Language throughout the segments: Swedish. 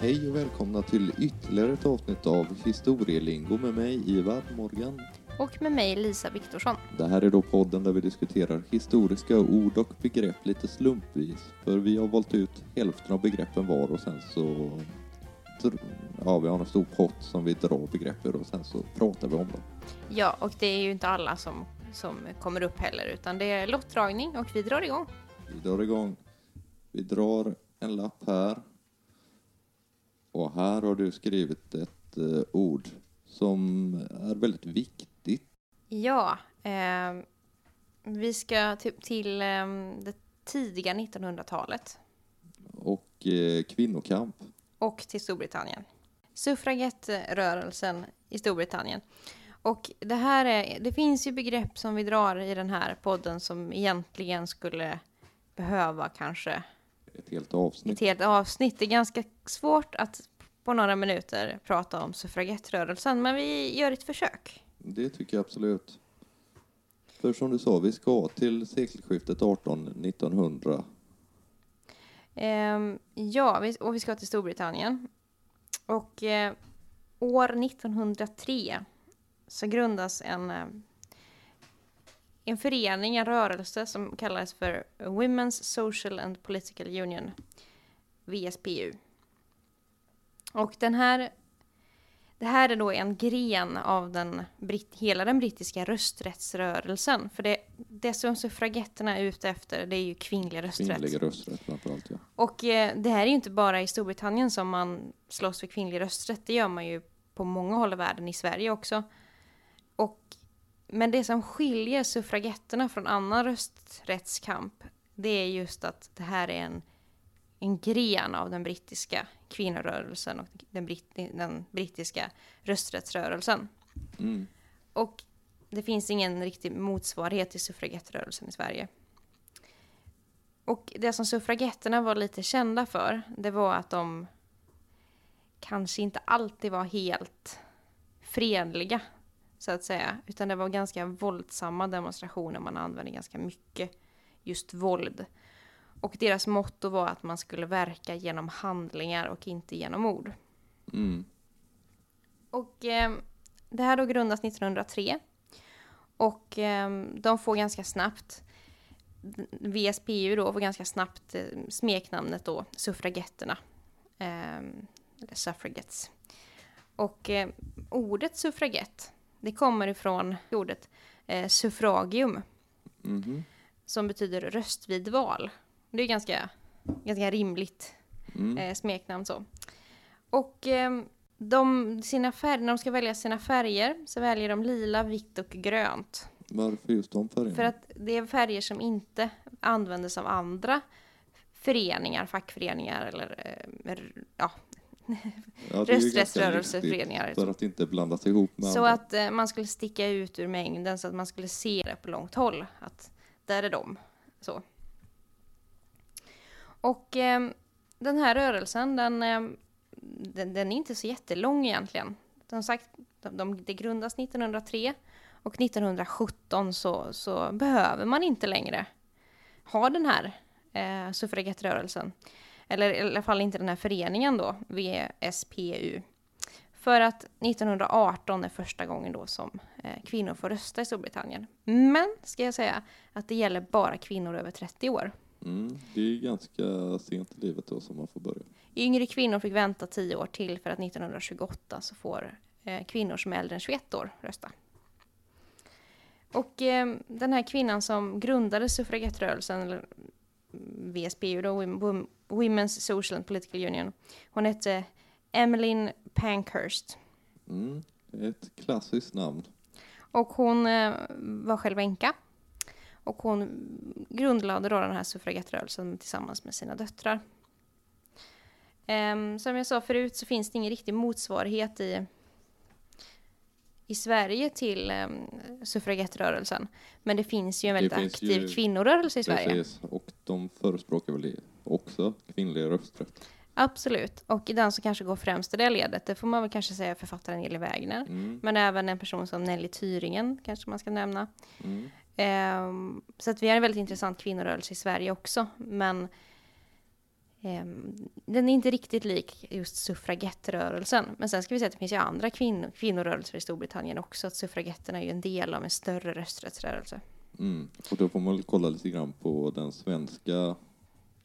Hej och välkomna till ytterligare ett avsnitt av Historielingo med mig Ivar Morgan. Och med mig Lisa Viktorsson. Det här är då podden där vi diskuterar historiska ord och begrepp lite slumpvis. För vi har valt ut hälften av begreppen var och sen så... Ja, vi har en stor pott som vi drar begrepp ur och sen så pratar vi om dem. Ja, och det är ju inte alla som, som kommer upp heller utan det är lottdragning och vi drar igång. Vi drar igång. Vi drar en lapp här. Och här har du skrivit ett eh, ord som är väldigt viktigt. Ja, eh, vi ska till, till eh, det tidiga 1900-talet Och eh, kvinnokamp. och till Storbritannien. Suffragettrörelsen i Storbritannien. Och det här är, det finns ju begrepp som vi drar i den här podden som egentligen skulle behöva kanske Ett helt avsnitt. ett helt avsnitt. Det är ganska svårt att på några minuter prata om suffragettrörelsen, men vi gör ett försök. Det tycker jag absolut. För som du sa, vi ska till sekelskiftet 18-1900. Ehm, ja, och vi ska till Storbritannien. Och eh, år 1903 så grundas en, eh, en förening, en rörelse som kallas för Women's Social and Political Union, VSPU. Och den här, det här är då en gren av den, hela den brittiska rösträttsrörelsen. För det, det som suffragetterna är ute efter, det är ju kvinnlig rösträtt. Kvinnlig rösträtt framförallt, ja. Och eh, det här är ju inte bara i Storbritannien som man slåss för kvinnlig rösträtt. Det gör man ju på många håll i världen, i Sverige också. Och, men det som skiljer suffragetterna från annan rösträttskamp, det är just att det här är en, en gren av den brittiska kvinnorörelsen och den, britt, den brittiska rösträttsrörelsen. Mm. Och det finns ingen riktig motsvarighet till suffragettrörelsen i Sverige. Och det som suffragetterna var lite kända för, det var att de kanske inte alltid var helt fredliga, så att säga. Utan det var ganska våldsamma demonstrationer, man använde ganska mycket just våld. Och deras motto var att man skulle verka genom handlingar och inte genom ord. Mm. Och eh, det här då grundas 1903. Och eh, de får ganska snabbt, VSPU då, får ganska snabbt eh, smeknamnet då, suffragetterna. Eh, eller suffragettes. Och eh, ordet suffragett, det kommer ifrån ordet eh, suffragium, Mhm. som betyder röst vid val. Det är ganska, ganska rimligt Mm. eh, smeknamn så. Och eh, de, sina färger, när de ska välja sina färger så väljer de lila, vitt och grönt. Varför just de färgerna? För att det är färger som inte användes av andra föreningar, fackföreningar eller eh, ja, ja, rösträttsrörelseföreningar. För att inte blandas ihop med Så andra. att eh, man skulle sticka ut ur mängden så att man skulle se det på långt håll. Att där är de. Så. Och eh, den här rörelsen, den, ehm, den, den är inte så jättelång egentligen. Som sagt, de, de, det grundas 1903 och 1917 så, så behöver man inte längre ha den här eh, suffragettrörelsen. Eller i alla fall inte den här föreningen då, VSPU. För att 1918 är första gången då som eh, kvinnor får rösta i Storbritannien. Men, ska jag säga, att det gäller bara kvinnor över 30 år. Mm. Det är ganska sent i livet då som man får börja. Yngre kvinnor fick vänta 10 år till för att 1928 så får eh, kvinnor som är äldre än 21 år rösta. Och eh, den här kvinnan som grundade suffragettrörelsen, eller VSPU då, Wom- Wom- Women's Social and Political Union, hon hette Emmeline Pankhurst. Mm. Ett klassiskt namn. Och hon eh, var själv änka. Och hon grundlade då den här suffragettrörelsen tillsammans med sina döttrar. Ehm, som jag sa förut så finns det ingen riktig motsvarighet i, i Sverige till um, suffragettrörelsen. Men det finns ju en väldigt aktiv ju- kvinnorörelse i Sverige. Precis. Och de förespråkar väl också kvinnlig rösträtt. Absolut. Och den som kanske går främst i det ledet, det får man väl kanske säga författaren Eli Wägner. Mm. Men även en person som Nelly Tyringen kanske man ska nämna. Mm. Ehm, så att vi har en väldigt intressant kvinnorörelse i Sverige också. Men Ehm, den är inte riktigt lik just suffragettrörelsen. Men sen ska vi säga att det finns ju andra kvinn kvinnorörelser i Storbritannien också. Att suffragetterna är ju en del av en större rösträttsrörelse. Mm. Och då får man väl kolla lite grann på den svenska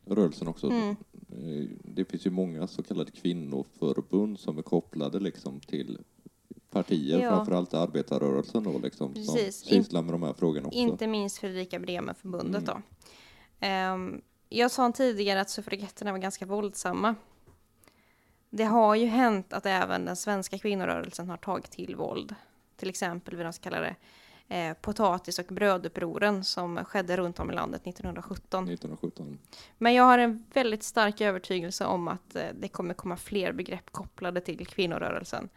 rörelsen också. Mm. Eh, Det finns ju många så kallade kvinnoförbund som är kopplade liksom till partier, Ja. framförallt arbetarrörelsen då liksom, som Precis. sysslar med de här frågorna också. Inte minst Fredrika Bremer-förbundet Mm. då. Ehm, jag sa tidigare att suffragetterna var ganska våldsamma. Det har ju hänt att även den svenska kvinnorörelsen har tagit till våld. Till exempel vid de så kallade eh, potatis och brödupproren som skedde runt om i landet 1917. 1917. Men jag har en väldigt stark övertygelse om att eh, det kommer komma fler begrepp kopplade till kvinnorörelsen.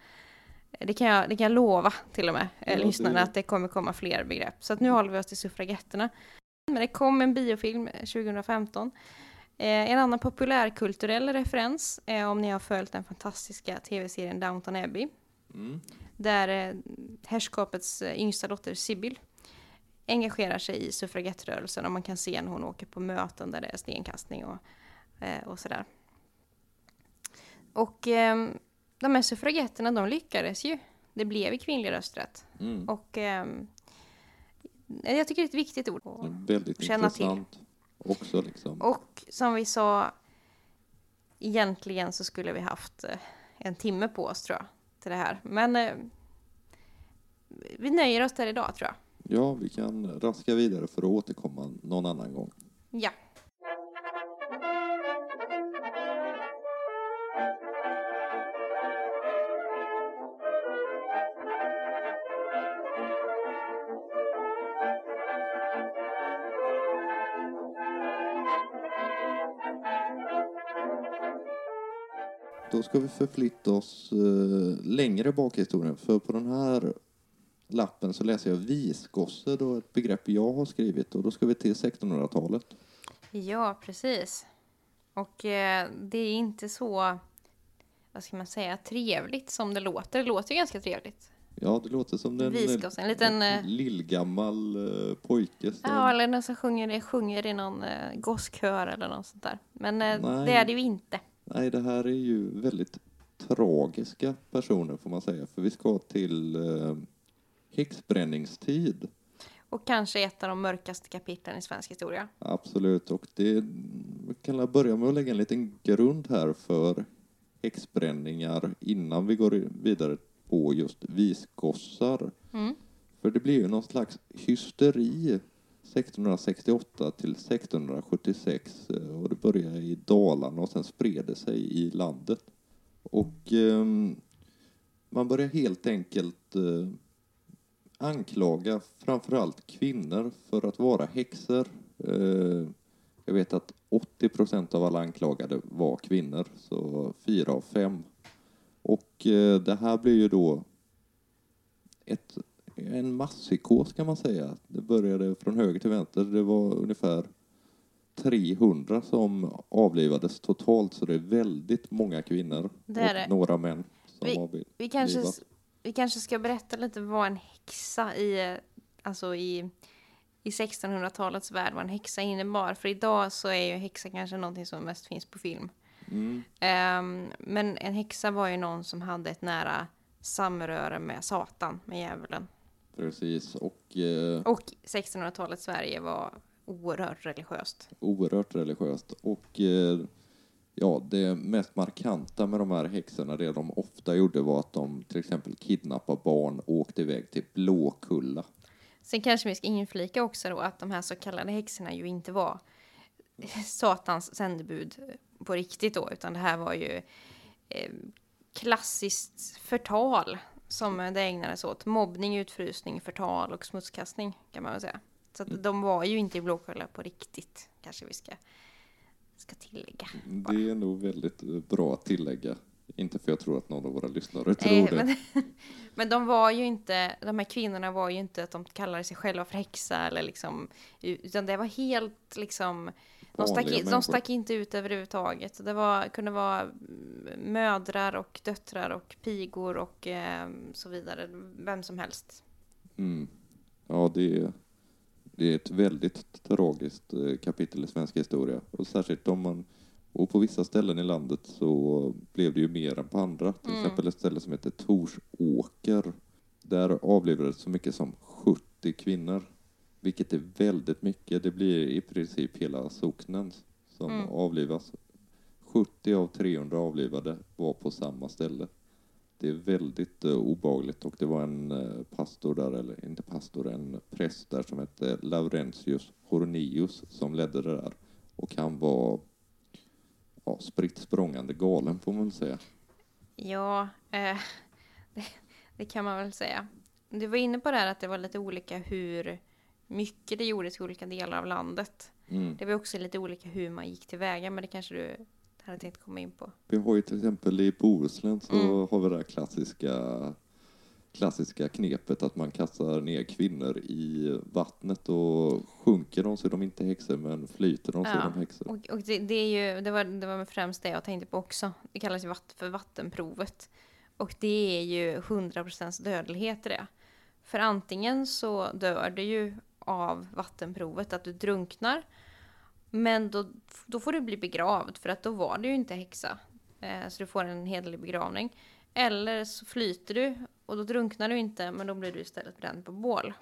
Det kan jag, det kan jag lova till och med eh, Ja, lyssnarna att det kommer komma fler begrepp. Så att nu håller vi oss till suffragetterna. Men det kom en biofilm eh, 2015. Eh, en annan populärkulturell referens, eh, om ni har följt den fantastiska tv-serien Downton Abbey, Mm. där eh, herrskapets eh, yngsta dotter Sibyl engagerar sig i suffragettrörelsen och man kan se när hon åker på möten där det är stenkastning och, eh, och sådär. Och eh, de här suffragetterna, de lyckades ju. Det blev ju kvinnlig rösträtt. Mm. Och eh, jag tycker det är ett viktigt ord. Är väldigt känna till. också liksom. Och som vi sa, egentligen så skulle vi haft eh, en timme på oss tror jag, till det här. Men eh, vi nöjer oss där idag tror jag. Ja, vi kan raska vidare för att återkomma någon annan gång. Ja. Då ska vi förflytta oss eh, längre bak i historien. För på den här lappen så läser jag visgosse, då ett begrepp jag har skrivit. Och då ska vi till 1600-talet. Ja, precis. Och eh, det är inte så, vad ska man säga, trevligt som det låter. Det låter ju ganska trevligt. Ja, det låter som en, Visgosse, en liten, eh, lillgammal eh, pojke som... Ja, eller någon som sjunger, sjunger i någon eh, gosskör eller något sånt där. Men eh, Nej. det är det ju inte. Nej, det här är ju väldigt tragiska personer får man säga. För vi ska till eh, häxbränningstid. Och kanske ett av de mörkaste kapitlen i svensk historia. Absolut, och det vi kan jag börja med att lägga en liten grund här för häxbränningar innan vi går vidare på just visgossar. Mm. För det blir ju någon slags hysteri 1668 till 1676 eh, och det började i Dalarna och sen spred det sig i landet. Och ehm, man började helt enkelt eh, anklaga framförallt kvinnor för att vara häxor. Eh, jag vet att 80 procent av alla anklagade var kvinnor, så fyra av fem. Och det här blir ju då ett, en masspsykos kan man säga. Det började från höger till vänster. Det var ungefär 300 som avlivades totalt, så det är väldigt många kvinnor Det är och det. några män som Vi-. Vi kanske, vi kanske ska berätta lite vad en häxa i, alltså i, i 1600-talets värld, vad en häxa innebar. För idag så är ju häxa kanske någonting som mest finns på film. Mm. Ehm, men en häxa var ju någon som hade ett nära samröre med Satan, med djävulen. Precis, och eh, Och 1600-talets Sverige var oerhört religiöst. oerhört religiöst. Och eh, ja, det mest markanta med de här häxorna, det de ofta gjorde var att de till exempel kidnappade barn och åkte iväg till Blåkulla. Sen kanske vi ska inflika också då att de här så kallade häxorna ju inte var Satans sändebud på riktigt då, utan det här var ju eh, klassiskt förtal som det ägnades åt. Mobbning, utfrysning, förtal och smutskastning kan man väl säga. Så att de var ju inte i Blåkulla på riktigt, kanske vi ska, ska tillägga. Det är nog väldigt eh, bra att tillägga. Inte för jag tror att någon av våra lyssnare tror det. men, men de var ju inte, de här kvinnorna var ju inte att de kallade sig själva för häxa eller liksom, utan det var helt liksom, de stack, de stack inte ut överhuvudtaget. Det var, kunde vara mödrar och döttrar och pigor och eh, så vidare, vem som helst. Mm. Ja, det är, det är ett väldigt tragiskt eh, kapitel i svensk historia. Och särskilt om man Och på vissa ställen i landet så blev det ju mer än på andra. Till Mm. exempel ett ställe som heter Torsåker. Där avlivades så mycket som 70 kvinnor. Vilket är väldigt mycket. Det blir i princip hela socknen som Mm. avlivas. 70 av 300 avlivade var på samma ställe. Det är väldigt uh, obagligt och det var en eh, pastor där, eller inte pastor, en präst där som hette Laurentius Hornius som ledde det där. Och han var ja, spritt språngande galen får man väl säga. Ja, eh, det, det kan man väl säga. Du var inne på det här att det var lite olika hur mycket det gjordes i olika delar av landet. Mm. Det var också lite olika hur man gick tillväga, men det kanske du hade tänkt komma in på. Vi har ju till exempel i Bohuslän så Mm. har vi det här klassiska, klassiska knepet att man kastar ner kvinnor i vattnet och sjunker de så är de inte häxor men flyter de så är Ja, de häxor. Och, och det, det, är ju, det, var, det var främst det jag tänkte på också. Det kallas ju vatt, för vattenprovet. Och det är ju 100% dödlighet i det. För antingen så dör du ju av vattenprovet, att du drunknar. Men då, då får du bli begravd, för att då var du ju inte häxa. Eh, så du får en hederlig begravning. Eller så flyter du, och då drunknar du inte, men då blir du istället bränd på bål.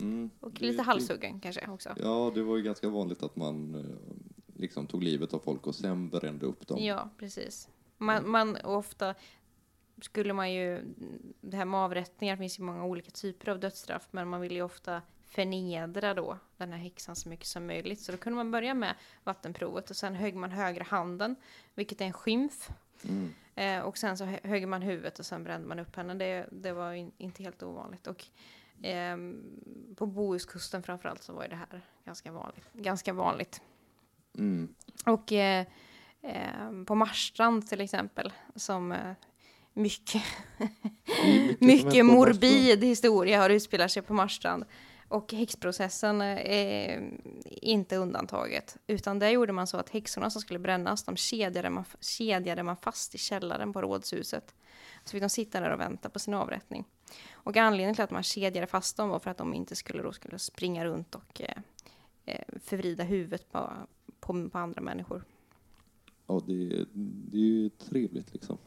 Mm. Och Det- lite det- halshuggen kanske också. Ja, det var ju ganska vanligt att man eh, liksom tog livet av folk och sen brände upp dem. Ja, precis. Man, man och ofta skulle man ju, det här med avrättningar, det finns ju många olika typer av dödsstraff, men man vill ju ofta förnedra då den här häxan så mycket som möjligt. Så då kunde man börja med vattenprovet och sen högg man högra handen, vilket är en skymf. Mm. Eh, och sen så hö- högg man huvudet och sen brände man upp henne. Det, det var in, inte helt ovanligt. Och ehm, på Bohuskusten framförallt så var det här ganska vanligt. Ganska vanligt. Mm. Och eh, eh, på Marstrand till exempel, som eh, mycket, mycket mycket morbid historia har utspelat sig på Marstrand. Och häxprocessen är inte undantaget. Utan där gjorde man så att häxorna som skulle brännas, de kedjade man, kedjade man fast i källaren på rådhuset. Så fick de sitta där och vänta på sin avrättning. Och anledningen till att man kedjade fast dem var för att de inte skulle, då skulle springa runt och eh, eh, förvrida huvudet på, på, på andra människor. Ja, det, det är ju trevligt liksom.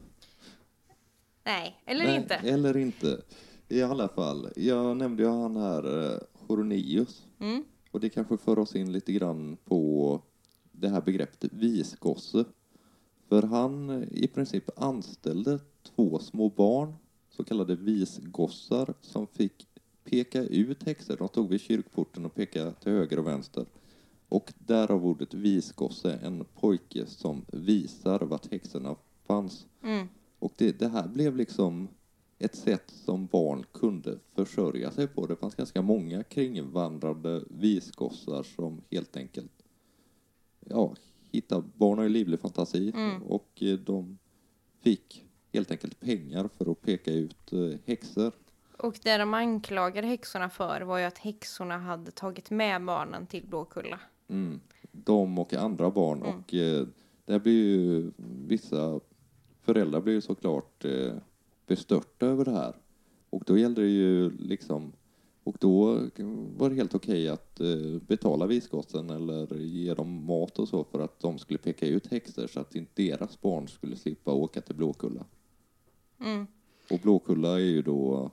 Nej, eller Nej, inte. Eller inte. I alla fall, jag nämnde ju han här, Horonius. Mm. Och det kanske för oss in lite grann på det här begreppet visgosse. För han i princip anställde två små barn, så kallade visgossar, som fick peka ut häxor. De stod vid kyrkporten och pekade till höger och vänster. Och därav ordet visgosse, en pojke som visar vart häxorna fanns. Mm. Och det, det här blev liksom ett sätt som barn kunde försörja sig på. Det fanns ganska många kringvandrande visgossar som helt enkelt ja, hittade, barn har ju livlig fantasi Mm. och eh, de fick helt enkelt pengar för att peka ut eh, häxor. Och det de anklagade häxorna för var ju att häxorna hade tagit med barnen till Blåkulla. Mm. De och andra barn Mm. och eh, där blir ju vissa föräldrar blir ju såklart eh, bestörta över det här. Och då gällde det ju liksom och då var det helt okej att eh, betala visgossen eller ge dem mat och så för att de skulle peka ut häxor så att inte deras barn skulle slippa åka till Blåkulla. Mm. Och Blåkulla är ju då,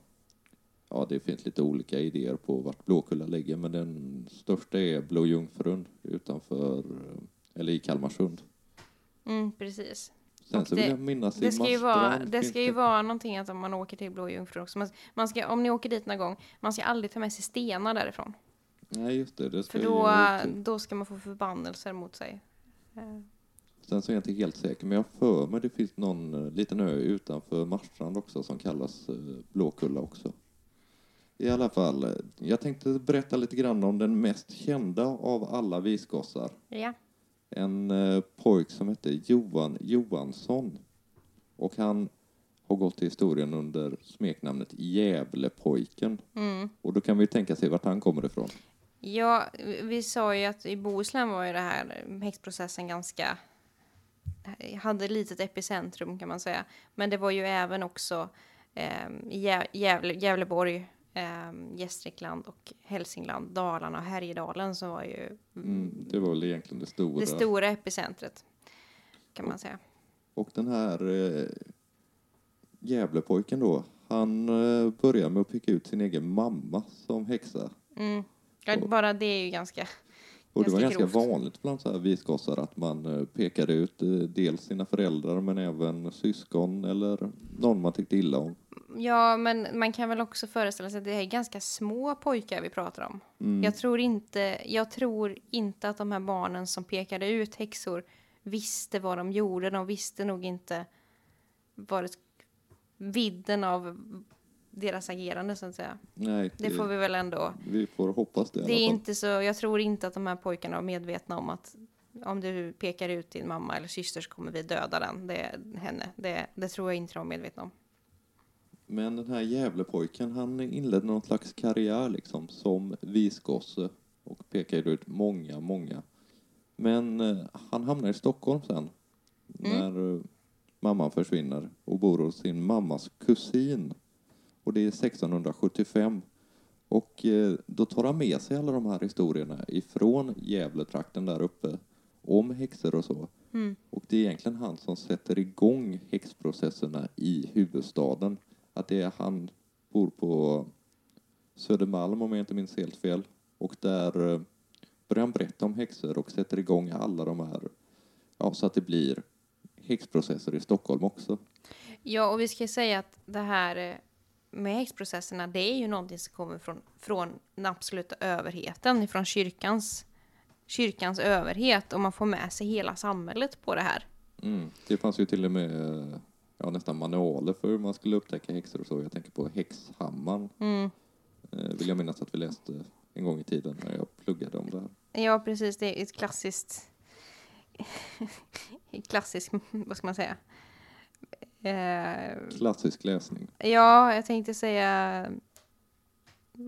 ja det finns lite olika idéer på vart Blåkulla ligger men den största är Blå Jungfrun utanför, eller i Kalmarsund. Mm, precis. Sen så det- vill jag minnas Det ska ju vara, det ska ju vara någonting att om man åker till Blå Jungfrun också. Man, man ska, om ni åker dit någon gång, man ska aldrig ta med sig stenar därifrån. Nej just det, det ska För då, då ska man få förbannelser mot sig. Sen så är jag inte helt säker men jag för mig det finns någon eh, liten ö utanför Marstrand också som kallas eh, Blåkulla också. I alla fall, eh, jag tänkte berätta lite grann om den mest kända av alla visgossar. Ja. En eh, pojk som hette Johan Johansson. Och han har gått till historien under smeknamnet Gävlepojken. Mm. Och då kan vi tänka sig vart han kommer ifrån. Ja, vi sa ju att i Bohuslän var ju det här häxprocessen ganska hade litet epicentrum kan man säga. Men det var ju även också eh, Gävle, Gävleborg, eh, Gästrikland och Hälsingland, Dalarna och Härjedalen som var ju Mm, det var väl egentligen det stora. det stora epicentret. kan man säga. Och den här eh, Gävlepojken då, han eh, börjar med att peka ut sin egen mamma som häxa. Mm. Ja, bara det är ju ganska... Och det var Ganska grovt. vanligt bland så här visgossar att man eh, pekade ut eh, dels sina föräldrar men även syskon eller någon man tyckte illa om. Ja, men man kan väl också föreställa sig att det är ganska små pojkar vi pratar om. Mm. Jag, tror inte, jag tror inte att de här barnen som pekade ut häxor visste vad de gjorde. De visste nog inte vad det, vidden av deras agerande, så att säga. Nej, Det får vi väl ändå... vi får hoppas det, Det är inte så, jag tror inte att de här pojkarna var medvetna om att om du pekar ut din mamma eller syster så kommer vi döda den, det, henne. Det, det tror jag inte de var medvetna om. Men den här Gävlepojken, han inledde någon slags karriär liksom som visgosse och pekade ut många, många. Men eh, han hamnar i Stockholm sen när eh, mamman försvinner och bor hos sin mammas kusin. Och det är 1675. Och eh, då tar han med sig alla de här historierna ifrån Gävletrakten där uppe om häxor och så. Mm. Och det är egentligen han som sätter igång häxprocesserna i huvudstaden. Att det är han bor på Södermalm om jag inte minns helt fel. Och där eh, börjar han berätta om häxor och sätter igång alla de här, ja så att det blir häxprocesser i Stockholm också. Ja, och vi ska säga att det här eh, med häxprocesserna, det är ju någonting som kommer från, från den absoluta överheten, från kyrkans, kyrkans överhet, och man får med sig hela samhället på det här. Mm. Det fanns ju till och med ja, nästan manualer för hur man skulle upptäcka häxor och så. Jag tänker på häxhammaren. Mm. Eh, vill jag minnas att vi läste en gång i tiden när jag pluggade om det här. Ja, precis. Det är ett klassiskt... klassiskt, vad ska man säga? Eh, Klassisk läsning. ja, jag tänkte säga...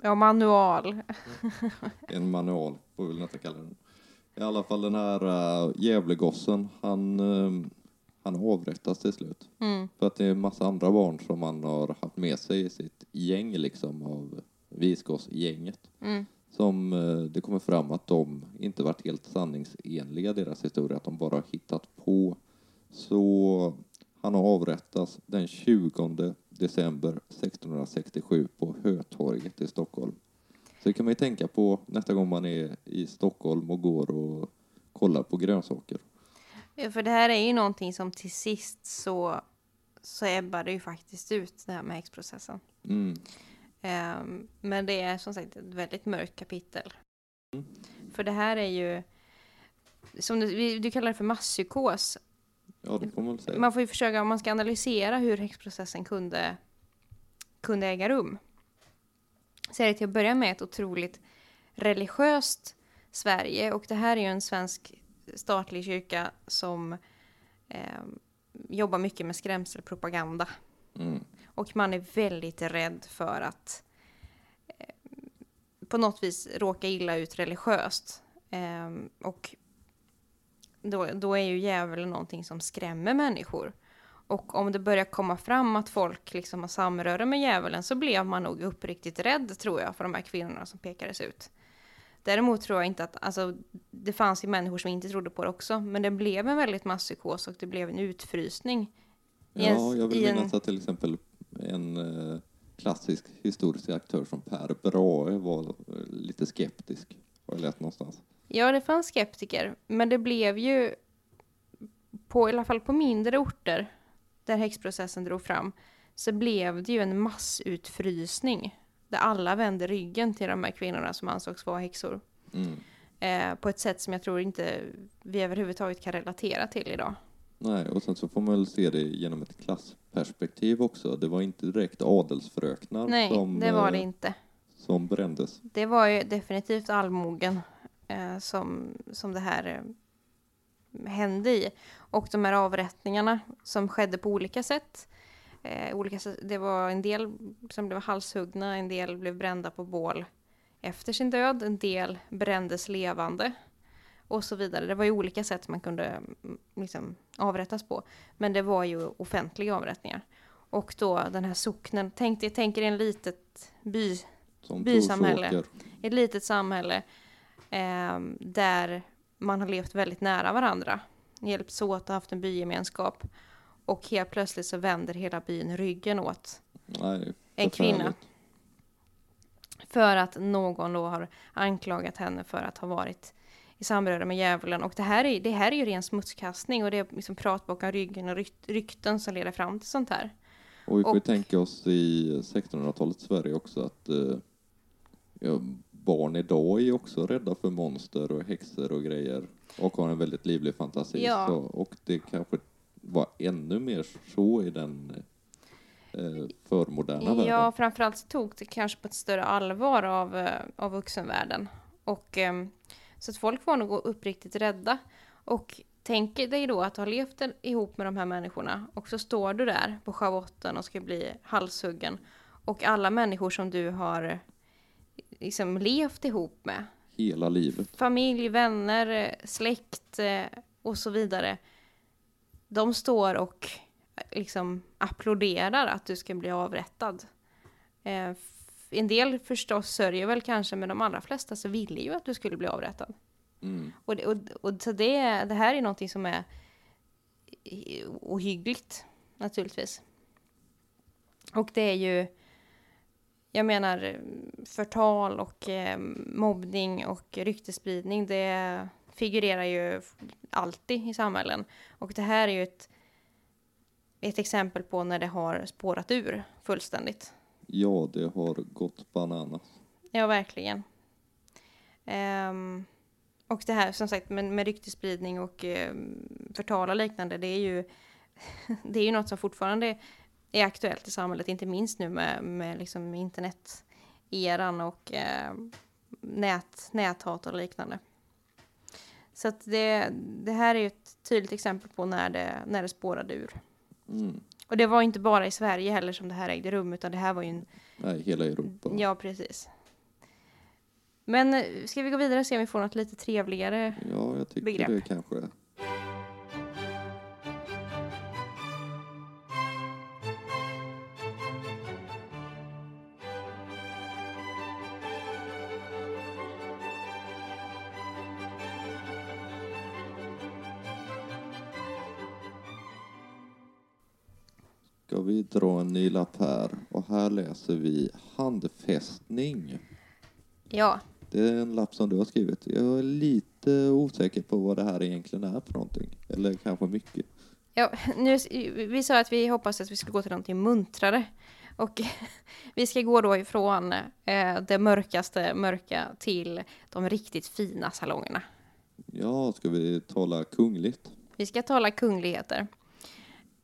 Ja, manual. En manual, får vi väl nästan kalla den. I alla fall den här uh, Gävlegossen, han, eh, han avrättas till slut. Mm. För att det är en massa andra barn som han har haft med sig i sitt gäng liksom av visgossgänget. Mm. Som eh, det kommer fram att de inte varit helt sanningsenliga deras historia, att de bara har hittat på. Så han har avrättats den 20 december 1667 på Hötorget i Stockholm. Så det kan man ju tänka på nästa gång man är i Stockholm och går och kollar på grönsaker. Ja, för det här är ju någonting som till sist så, så ebbar det ju faktiskt ut, det här med häxprocessen. Mm. Ehm, men det är som sagt ett väldigt mörkt kapitel. Mm. För det här är ju, som du, du kallar det för masspsykos. Ja, det får man säga. Man får ju försöka, om man ska analysera hur häxprocessen kunde, kunde äga rum. Så är det till att börja med ett otroligt religiöst Sverige och det här är ju en svensk statlig kyrka som eh, jobbar mycket med skrämselpropaganda. Mm. Och man är väldigt rädd för att eh, på något vis råka illa ut religiöst. Eh, och då, då är ju djävulen någonting som skrämmer människor. Och om det börjar komma fram att folk liksom har samröre med djävulen så blev man nog uppriktigt rädd tror jag för de här kvinnorna som pekades ut. Däremot tror jag inte att, alltså det fanns ju människor som inte trodde på det också, men det blev en väldigt masspsykos och det blev en utfrysning. i en- Ja, jag vill en- minnas att till exempel en eh, klassisk historisk aktör som Per Brahe var eh, lite skeptisk, har jag läst någonstans. Ja, det fanns skeptiker, men det blev ju på i alla fall på mindre orter där häxprocessen drog fram så blev det ju en massutfrysning där alla vände ryggen till de här kvinnorna som ansågs vara häxor Mm. eh, på ett sätt som jag tror inte vi överhuvudtaget kan relatera till idag. Nej, och sen så får man väl se det genom ett klassperspektiv också. Det var inte direkt adelsfröknar Nej, som, det var det eh, inte. som brändes. Det var ju definitivt allmogen eh, som, som det här eh, hände i. Och de här avrättningarna som skedde på olika sätt. Eh, olika, det var en del som blev halshuggna, en del blev brända på bål efter sin död, en del brändes levande och så vidare. Det var ju olika sätt man kunde mm, liksom, avrättas på. Men det var ju offentliga avrättningar. Och då den här socknen, tänk, dig- tänk er en litet by Som Bysamhälle. Ett litet samhälle eh, där man har levt väldigt nära varandra. hjälpts åt och haft en bygemenskap. Och helt plötsligt så vänder hela byn ryggen åt Nej, en kvinna. För att någon då har anklagat henne för att ha varit i samröre med djävulen. Och det här är, det här är ju ren smutskastning och det är liksom prat bakom ryggen och rykt- rykten som leder fram till sånt här. Och vi får Och- tänka oss i 1600-talets Sverige också att eh, barn idag är också rädda för monster och häxor och grejer och har en väldigt livlig fantasi. Ja. Så, och det kanske var ännu mer så i den eh, förmoderna Ja, världen. framförallt så tog det kanske på ett större allvar av, eh, av vuxenvärlden. Och, ehm, så att folk var nog uppriktigt rädda. Och tänk dig då att har levt ihop med de här människorna och så står du där på schavotten och ska bli halshuggen. Och alla människor som du har eh, liksom levt ihop med, Hela livet. familj, vänner, eh, släkt eh, och så vidare. De står och eh, liksom applåderar att du ska bli avrättad. En del förstås sörjer väl kanske, men de allra flesta så ville ju att du skulle bli avrättad. Mm. Och, och, och så det, det här är någonting som är ohyggligt, naturligtvis. Och det är ju, jag menar, förtal och eh, mobbning och ryktesspridning, det figurerar ju alltid i samhällen. Och det här är ju ett, ett exempel på när det har spårat ur fullständigt. Ja, det har gått bananas. Ja, verkligen. Ehm, och det här som sagt med, med ryktesspridning och um, förtal och liknande, det är ju det är ju något som fortfarande är aktuellt i samhället, inte minst nu med, med liksom internet-eran och eh, nät, näthat och liknande. Så att det, det här är ju ett tydligt exempel på när det, när det spårade ur. Mm. Och det var inte bara i Sverige heller som det här ägde rum, utan det här var ju en Nej, hela Europa. Ja, precis. Men eh, ska vi gå vidare och se om vi får något lite trevligare? Ja, jag tycker Begrepp. det kanske. Ska vi dra en ny lapp här och här läser vi handfästning. Ja, Det är en lapp som du har skrivit. Jag är lite osäker på vad det här egentligen är för någonting. Eller kanske mycket. ja nu, vi sa att vi hoppas att vi skulle gå till någonting muntrare. Och vi ska gå då ifrån eh, det mörkaste mörka till de riktigt fina salongerna. Ja, ska vi tala kungligt? Vi ska tala kungligheter.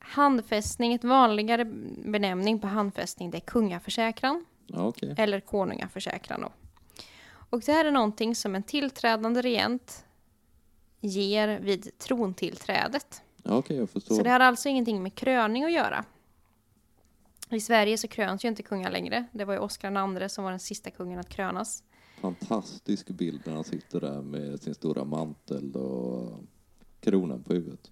Handfästning, ett vanligare benämning på handfästning, det är kungaförsäkran. Ja, okej. eller konungaförsäkran då. Och det här är någonting som en tillträdande regent ger vid trontillträdet. Ja, okej, jag förstår. Så det har alltså ingenting med kröning att göra. I Sverige så kröns ju inte kungar längre. Det var ju Oscar II som var den sista kungen att krönas. Fantastisk bild när han sitter där med sin stora mantel och kronan på huvudet.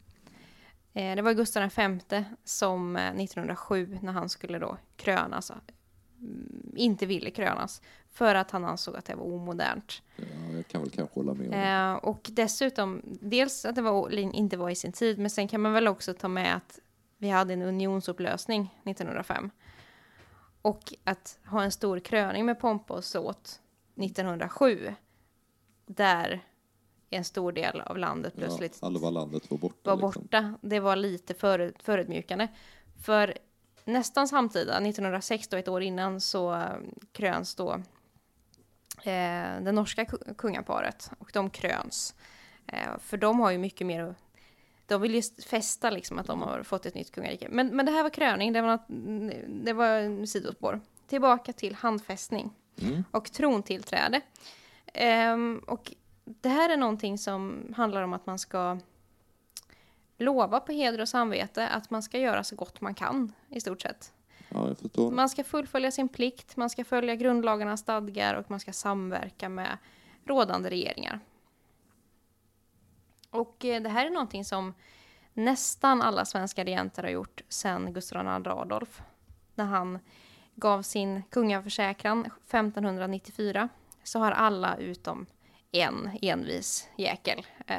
Eh, Det var Gustav V som eh, 1907 när han skulle då krönas mm, inte ville krönas för att han ansåg att det var omodernt. Ja, jag kan väl kanske hålla med om det. Eh, och dessutom, dels att det var, inte var i sin tid, men sen kan man väl också ta med att vi hade en unionsupplösning 1905. Och att ha en stor kröning med pompa och såt 1907, där en stor del av landet plötsligt Ja, halva landet var borta. var liksom. borta. Det var lite för, förödmjukande. För nästan samtida, 1906 då, ett år innan, så eh, kröns då eh, det norska ku- kungaparet. Och de kröns. Eh, för de har ju mycket mer de vill ju fästa liksom att de har fått ett nytt kungarike. Men, men det här var kröning, det var, något, det var sidospår. Tillbaka till handfästning Mm. och trontillträde. Ehm, och det här är någonting som handlar om att man ska lova på heder och samvete att man ska göra så gott man kan i stort sett. Ja, jag förstår. Man ska fullfölja sin plikt, man ska följa grundlagarnas stadgar och man ska samverka med rådande regeringar. Och eh, det här är någonting som nästan alla svenska regenter har gjort sedan Gustav II Adolf. När han gav sin kungaförsäkran 1594 så har alla utom en envis jäkel, eh,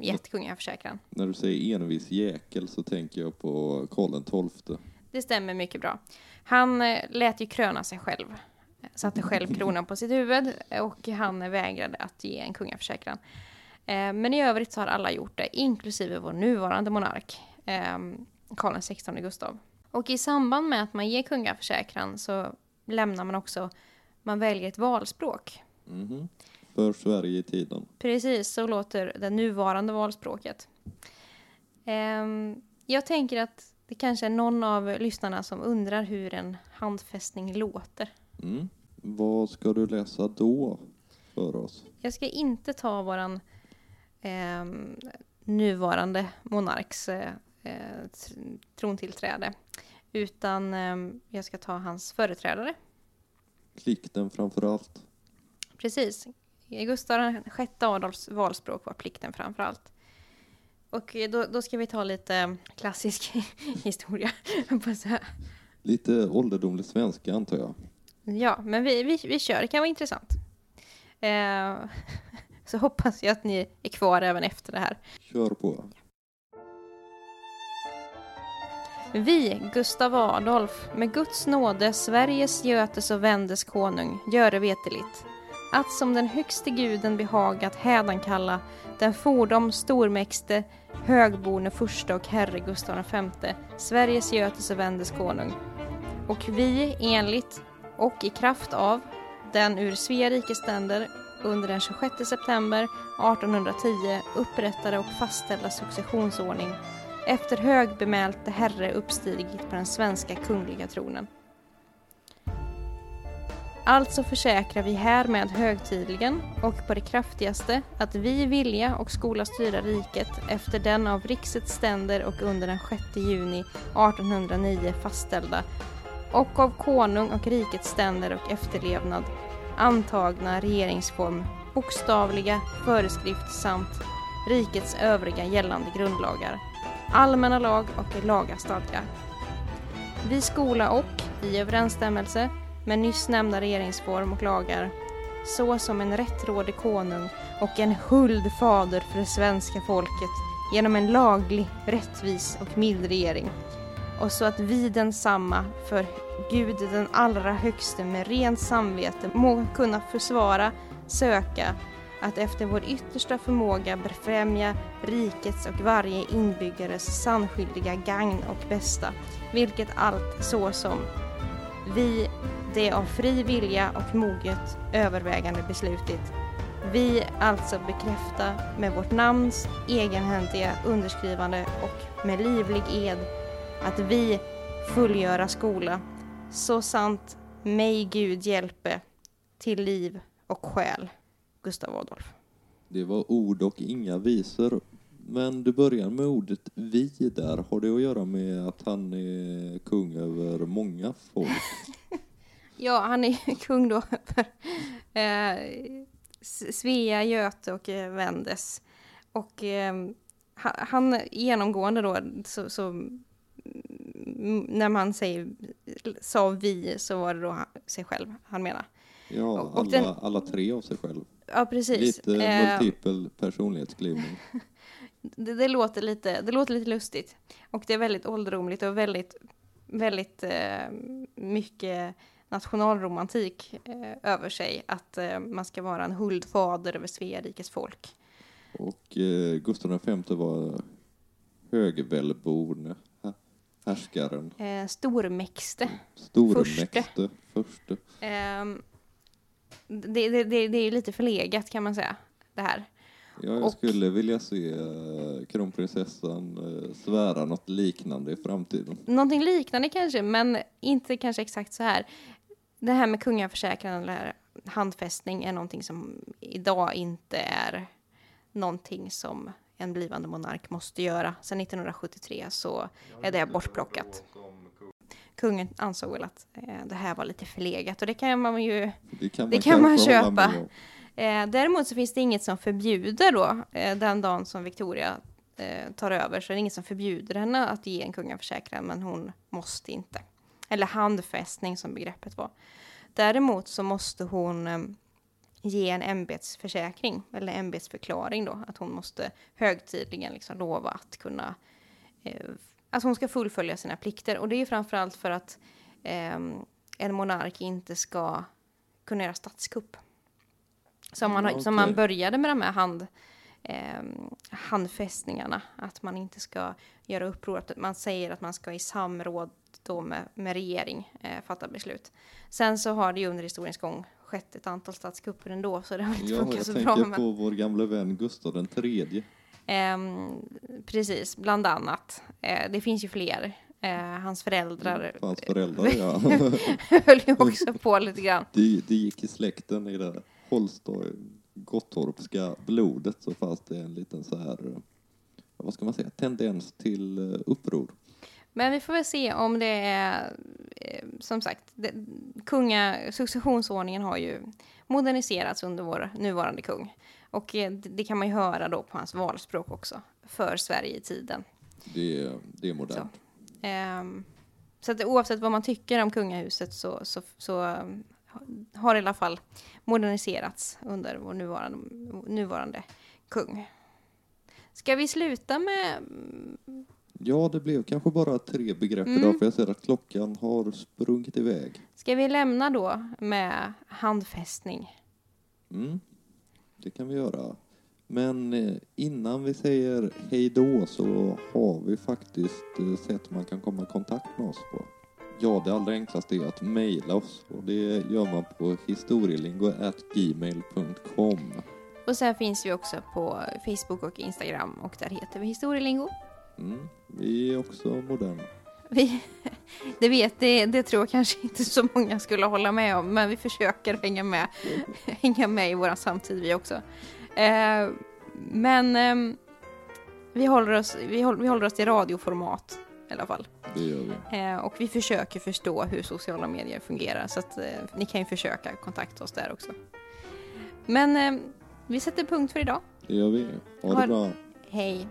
gett kungaförsäkran. När du säger envis jäkel så tänker jag på Karl XII. Det stämmer mycket bra. Han eh, lät ju kröna sig själv, satte själv kronan på sitt huvud och han vägrade att ge en kungaförsäkran. Eh, men i övrigt så har alla gjort det, inklusive vår nuvarande monark, eh, Karl XVI Gustav. Och i samband med att man ger kungaförsäkran så lämnar man också, man väljer ett valspråk. Mhm. För Sverige i tiden. Precis, så låter det nuvarande valspråket. Ehm, jag tänker att det kanske är någon av lyssnarna som undrar hur en handfästning låter. Mm. Vad ska du läsa då för oss? Jag ska inte ta våran ehm, nuvarande monarks eh, eh, tr- trontillträde, utan ehm, jag ska ta hans företrädare. Plikten framför allt. Precis. Gustav VI Adolfs valspråk var plikten framför allt. Och eh, då, då ska vi ta lite klassisk historia. Lite ålderdomlig svenska antar jag. ja, men vi, vi, vi kör, det kan vara intressant. Eh, så hoppas jag att ni är kvar även efter det här. Kör på. Vi, Gustav Adolf, med Guds nåde Sveriges, Götes och Vendes konung, göre veteligt, att som den högste guden behagat hädankalla den fordom stormäxte, högborne furste och herre Gustav V, Sveriges, Götes och Vendes konung. Och vi enligt och i kraft av den ur Svea rikes ständer under den 26 september 1810 upprättade och fastställda successionsordning efter högbemälte herre uppstigit på den svenska kungliga tronen. Alltså försäkrar vi härmed högtidligen och på det kraftigaste att vi vilja och skola styra riket efter den av rikets ständer och under den 6 juni 1809 fastställda och av konung och rikets ständer och efterlevnad antagna regeringsform, bokstavliga föreskrift samt rikets övriga gällande grundlagar, allmänna lag och laga stadgar. Vi skola och, i överensstämmelse med nyss nämnda regeringsform och lagar, så som en rättrådig konung och en huld fader för det svenska folket genom en laglig, rättvis och mild regering, och så att vi densamma för Gud den allra högste med rent samvete må kunna försvara, söka, att efter vår yttersta förmåga befrämja rikets och varje inbyggares sannskyldiga gagn och bästa, vilket allt så som vi det av fri vilja och moget övervägande beslutit. Vi alltså bekräfta med vårt namns egenhändiga underskrivande och med livlig ed att vi fullgöra skola, så sant mig Gud hjälpe till liv och själ. Gustav Adolf. Det var ord och inga visor. Men du börjar med ordet vi där. Har det att göra med att han är kung över många folk? Ja, han är kung då för eh, Svea, Göte och eh, Vendes. Och eh, han, genomgående då, så, så när man säger sa vi så var det då han, sig själv han menar. Ja, Och- och alla, den- alla tre av sig själv. Ja, precis. Lite Eh, multipel personlighetsglidning. det, det, låter lite, det låter lite lustigt. Och det är väldigt ålderdomligt och väldigt, väldigt eh, mycket nationalromantik eh, över sig. Att eh, man ska vara en huldfader över Svea rikes folk. Och eh, Gustav V var högvälborne, hä- härskaren, Eh, stormäkste. stormäkte, förste. Ehm, det, det, det, det är lite förlegat kan man säga, det här. Ja, jag Och- skulle vilja se eh, kronprinsessan eh, svära något liknande i framtiden. Någonting liknande kanske, men inte kanske exakt så här. Det här med kungaförsäkran eller handfästning är någonting som idag inte är någonting som en blivande monark måste göra. Sedan 1973 så är det bortplockat. Kungen ansåg väl att eh, det här var lite förlegat och det kan man ju Det kan Det man, kan man köpa. Eh, däremot så finns det inget som förbjuder då, eh, den dagen som Victoria tar över, så är det inget som förbjuder henne att ge en kungaförsäkran, men hon måste inte. Eller handfästning som begreppet var. Däremot så måste hon eh, ge en ämbetsförsäkring eller ämbetsförklaring då, att hon måste högtidligen liksom lova att kunna, eh, att hon ska fullfölja sina plikter. Och det är framförallt för att eh, en monark inte ska kunna göra statskupp. Som man, Ja, som man började med de här hand, eh, handfästningarna, att man inte ska göra uppror, att man säger att man ska i samråd då med, med regering eh, fatta beslut. Sen så har det ju under historiens gång skett ett antal statskupper ändå, så det har inte Ja, funkat jag så tänker bra. Men, på vår gamle vän Gustav den tredje. ehm, precis, bland annat. Eh, det finns ju fler. Eh, hans föräldrar Hans föräldrar, ja. höll ju också på lite grann. Det, det gick i släkten i det Holstoj, Gottorpska blodet så fanns det en liten så här, eh, vad ska man säga, tendens till eh, uppror. Men vi får väl se om det är, eh, som sagt, det, kunga, successionsordningen har ju moderniserats under vår nuvarande kung. Och eh, det, det kan man ju höra då på hans valspråk också, för Sverige i tiden. Det, är- det är modernt. Ehm, så att oavsett vad man tycker om kungahuset så, så, så eh, har i alla fall moderniserats under vår nuvarande, nuvarande kung. Ska vi sluta med Ja, det blev kanske bara tre begrepp Mm. idag för jag ser att klockan har sprungit iväg. Ska vi lämna då med handfästning? Mm, det kan vi göra. Men eh, innan vi säger hej då så har vi faktiskt eh, sätt man kan komma i kontakt med oss på. Ja, det allra enklaste är att mejla oss och det gör man på historielingo.gmail.com. Och sen finns vi också på Facebook och Instagram och där heter vi Historielingo. Mm, vi är också moderna. Vi, det vet, det, det tror jag kanske inte så många skulle hålla med om, men vi försöker hänga med, hänga med i våran samtid vi också. Eh, men ehm, vi, håller oss, vi, håller, vi håller oss till radioformat i alla fall. Det gör vi. Eh, och vi försöker förstå hur sociala medier fungerar, så att eh, ni kan ju försöka kontakta oss där också. Men eh, vi sätter punkt för idag. Det gör vi. Ha Har- det bra. Hej!